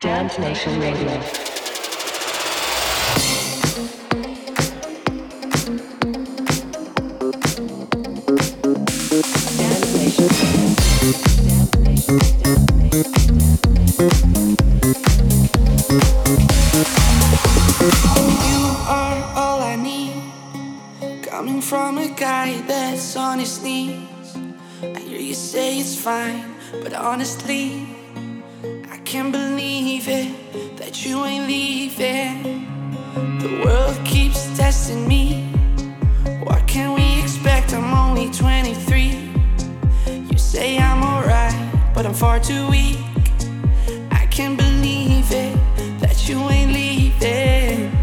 Dance Nation Radio. Dance Nation. Dance Nation. You are all I need. Coming from a guy that's on his knees. I hear you say it's fine, but honestly can't believe it that you ain't leaving. The world keeps testing me. What can we expect? I'm only 23. You say I'm alright, but I'm far too weak. I can't believe it that you ain't leaving.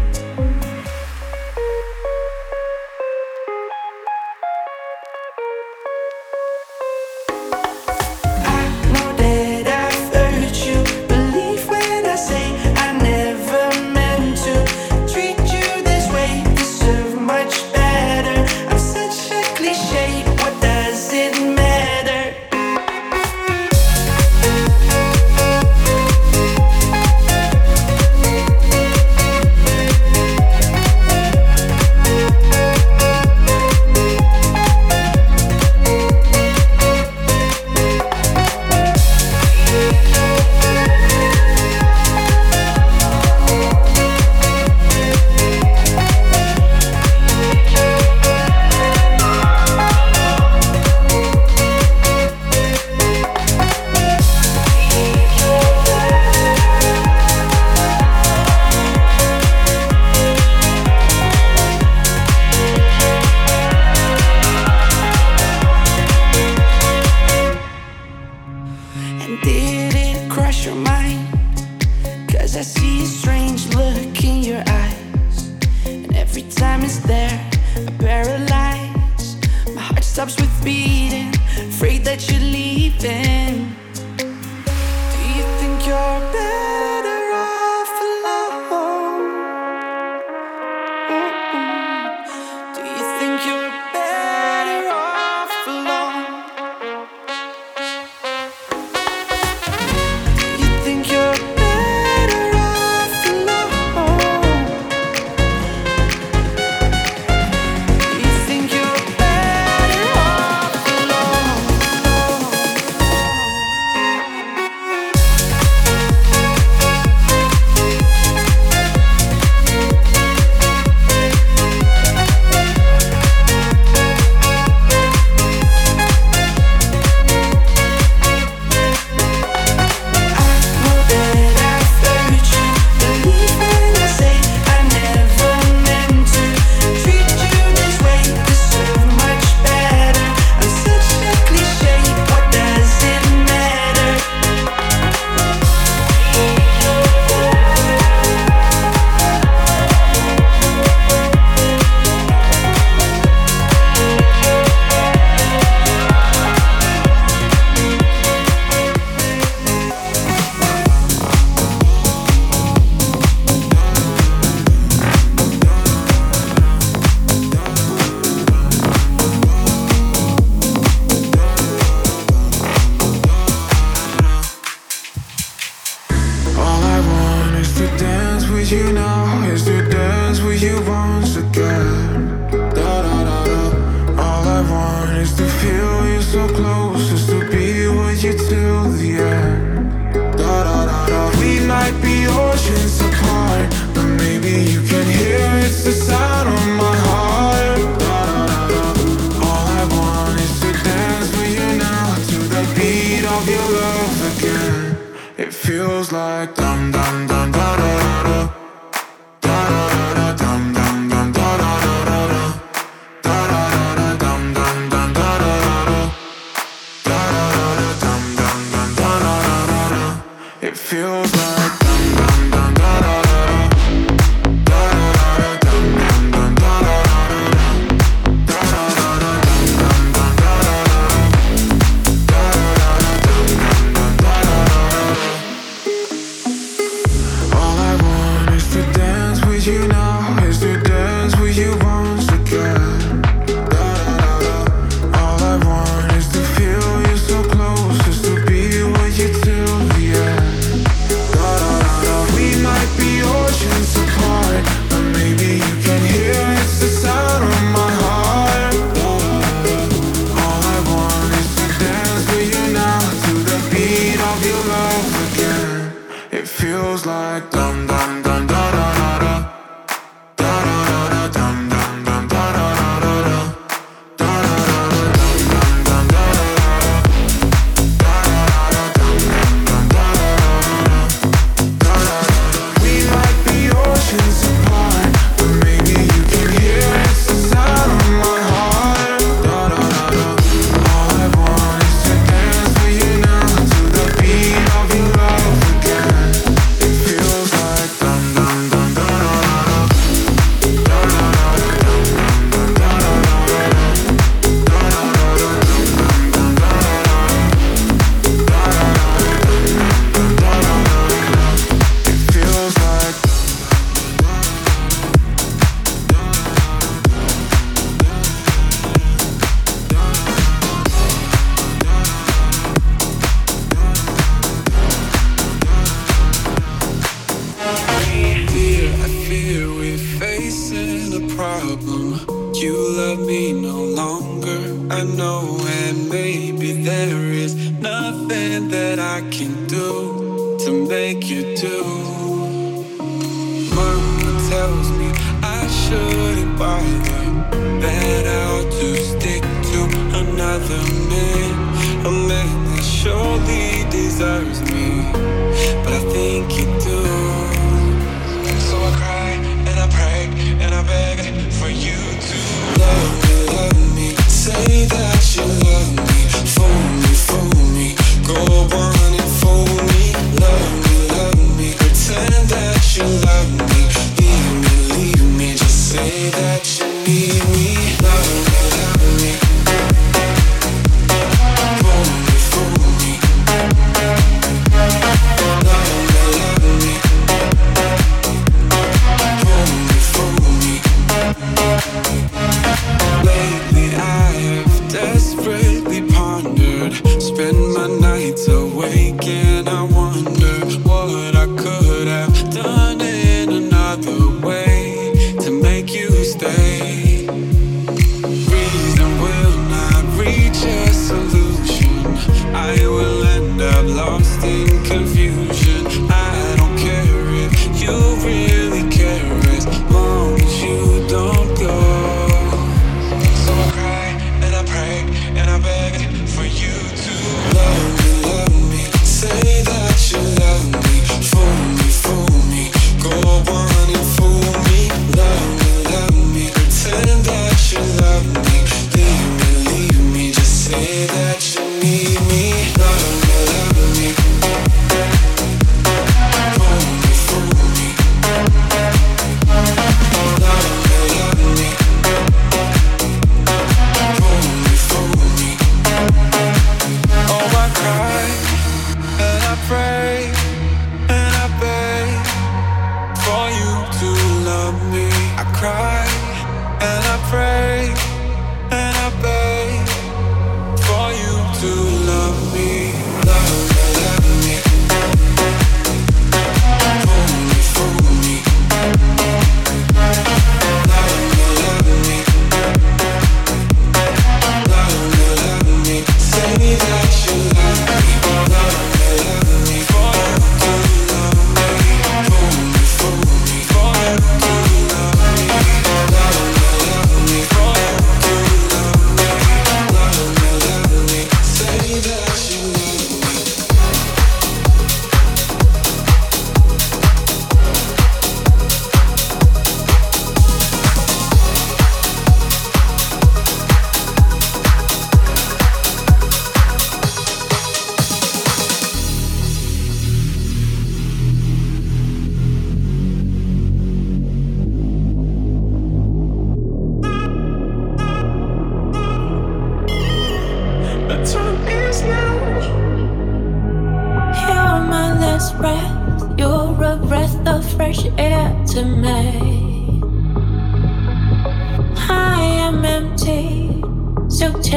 you know? tired. Spend my nights awake and I wonder what I could have done in another way to make you stay. Reason will not reach a solution. I will end up lost in confusion.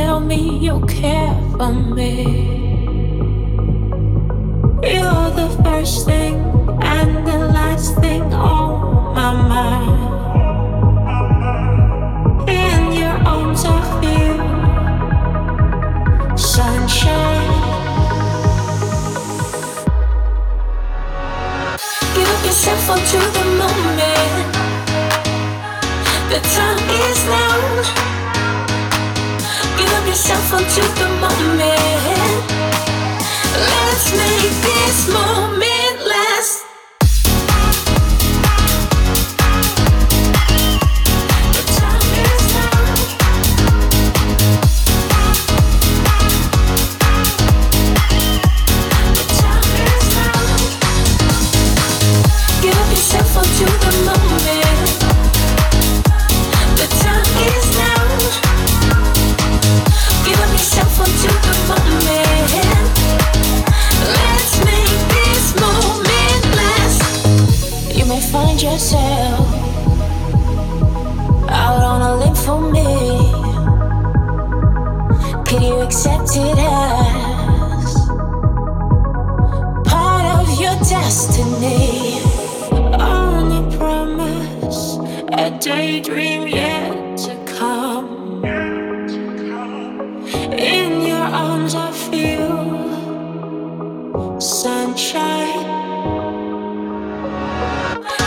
tell me you care for me. You're the first thing and the last thing on my mind. In your arms, of feel sunshine. Give yourself onto the moment. The time is now yourself onto the moment. Let's make this moment. Can you accept it as part of your destiny? Only promise a daydream yet to come. In your arms, I feel sunshine.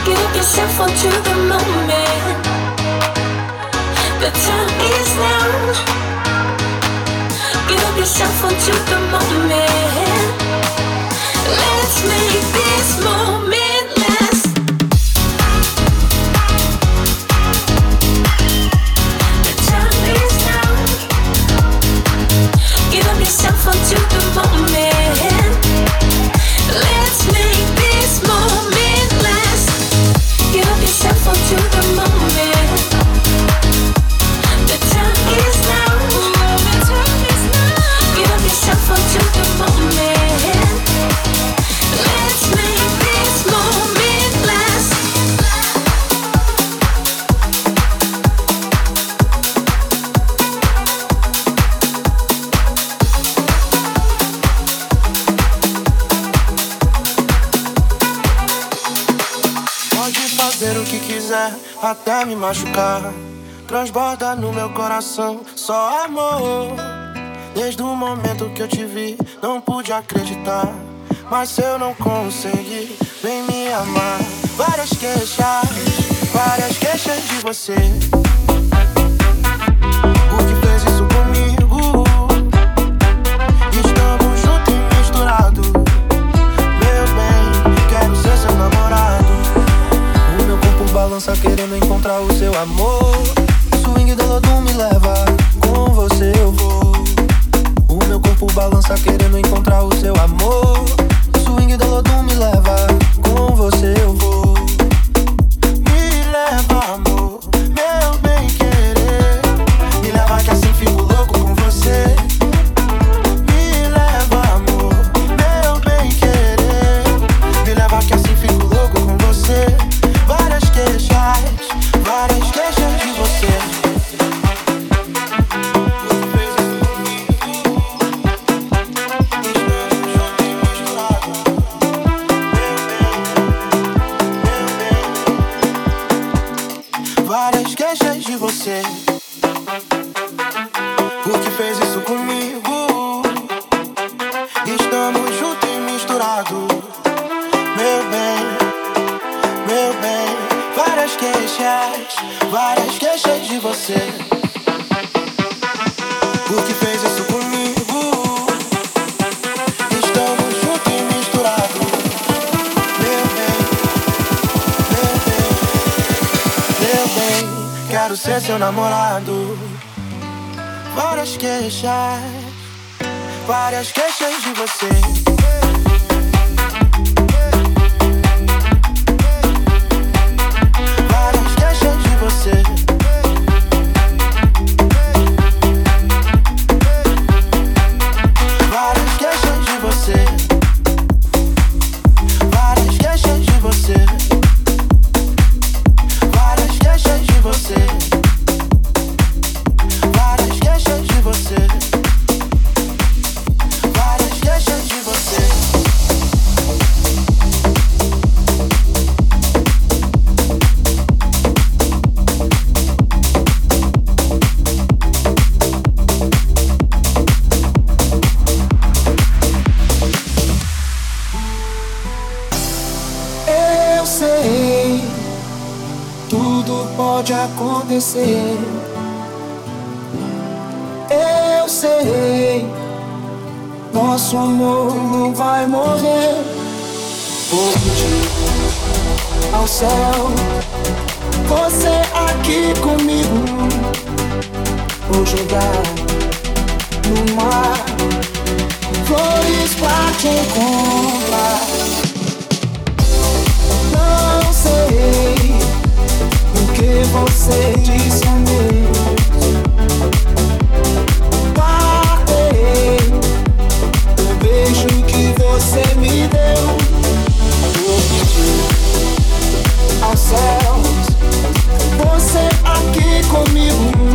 Give yourself onto the moment. The time is now. Give yourself what you demand. Let's make this moment. até me machucar. Transborda no meu coração só amor. Desde o momento que eu te vi, não pude acreditar. Mas se eu não conseguir, vem me amar. Várias queixas, várias queixas de você. encontrar o seu amor. Swing do Lodum me leva, com você eu vou. O meu corpo balança querendo encontrar o seu amor. Swing do Lodum me leva, com você eu vou. enamorado. Comigo.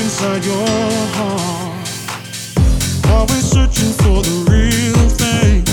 inside your heart. Always searching for the real thing.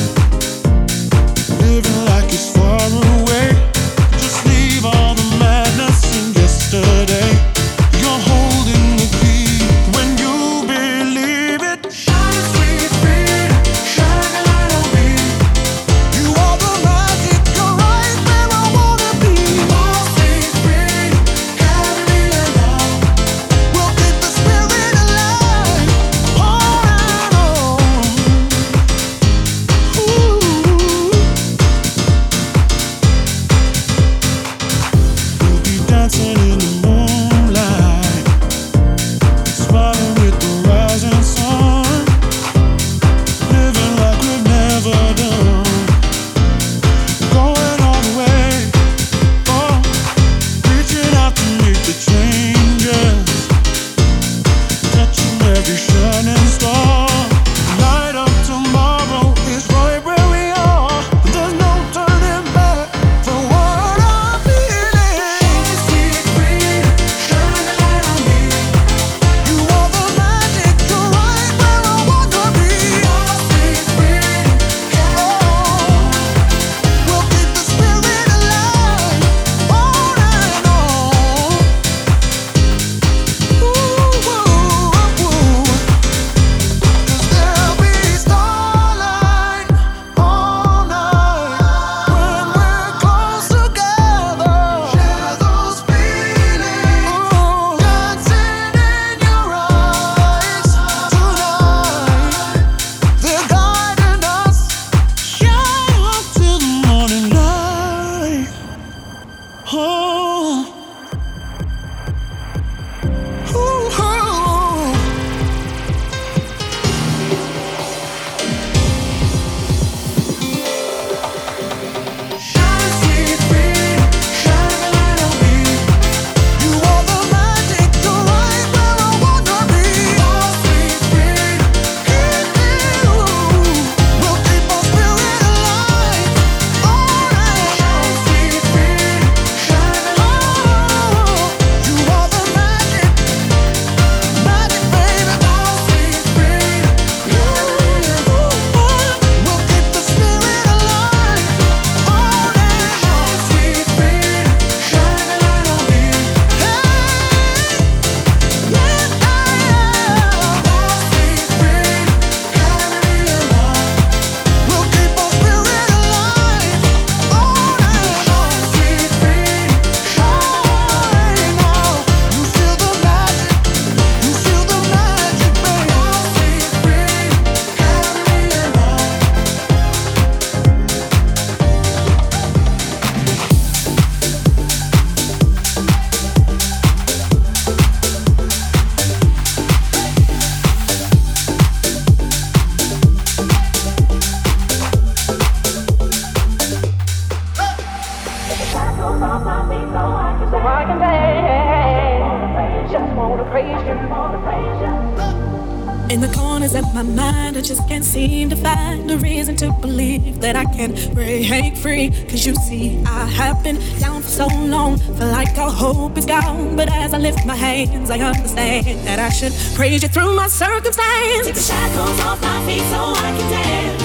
As I lift my hands, I understand that I should praise you through my circumstance. Take the shackles off my feet so I can dance.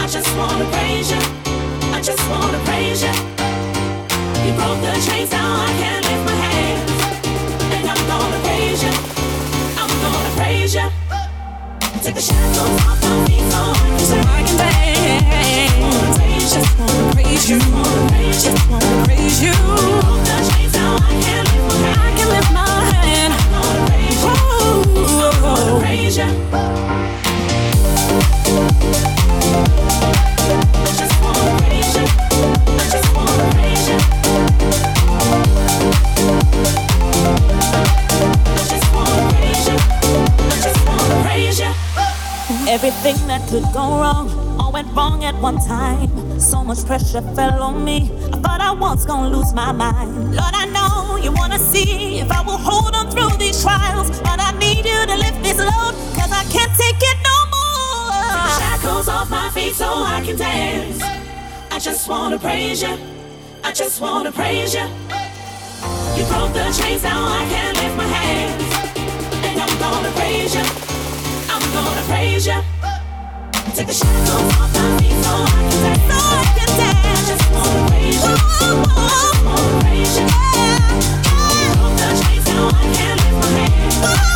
I just wanna praise you. I just wanna praise you. You broke the chains, now I can lift my hands. And I'm gonna praise you. I'm gonna praise you. Take the shackles off my feet so I can dance. Just wanna praise you. Just wanna praise you. Broke the chains, now I can lift my hands. I can lift my hand. Ooh. Praise you. I just wanna praise you. I just wanna praise you. I just wanna praise you. Everything that could go wrong all went wrong at one time. So much pressure fell on me. I thought I was gonna lose my mind. See if I will hold on through these trials. But I need you to lift this load, cause I can't take it no more. The Shackles off my feet so I can dance. I just wanna praise you. I just wanna praise you. You broke the chains, now I can lift my hands. And I'm gonna praise you. I'm gonna praise you. Take the shackles off my feet so I can dance. So I can dance. I just wanna praise you. I just wanna praise you. You my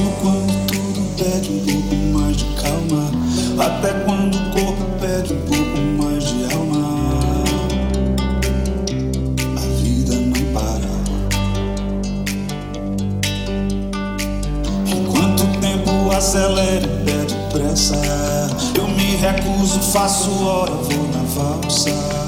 sozinho quando tudo pede um pouco mais de calma. Até quando o corpo pede um pouco mais de alma. A vida não para. Enquanto o tempo acelera e pede pressa, eu me recuso, faço hora, vou na valsa.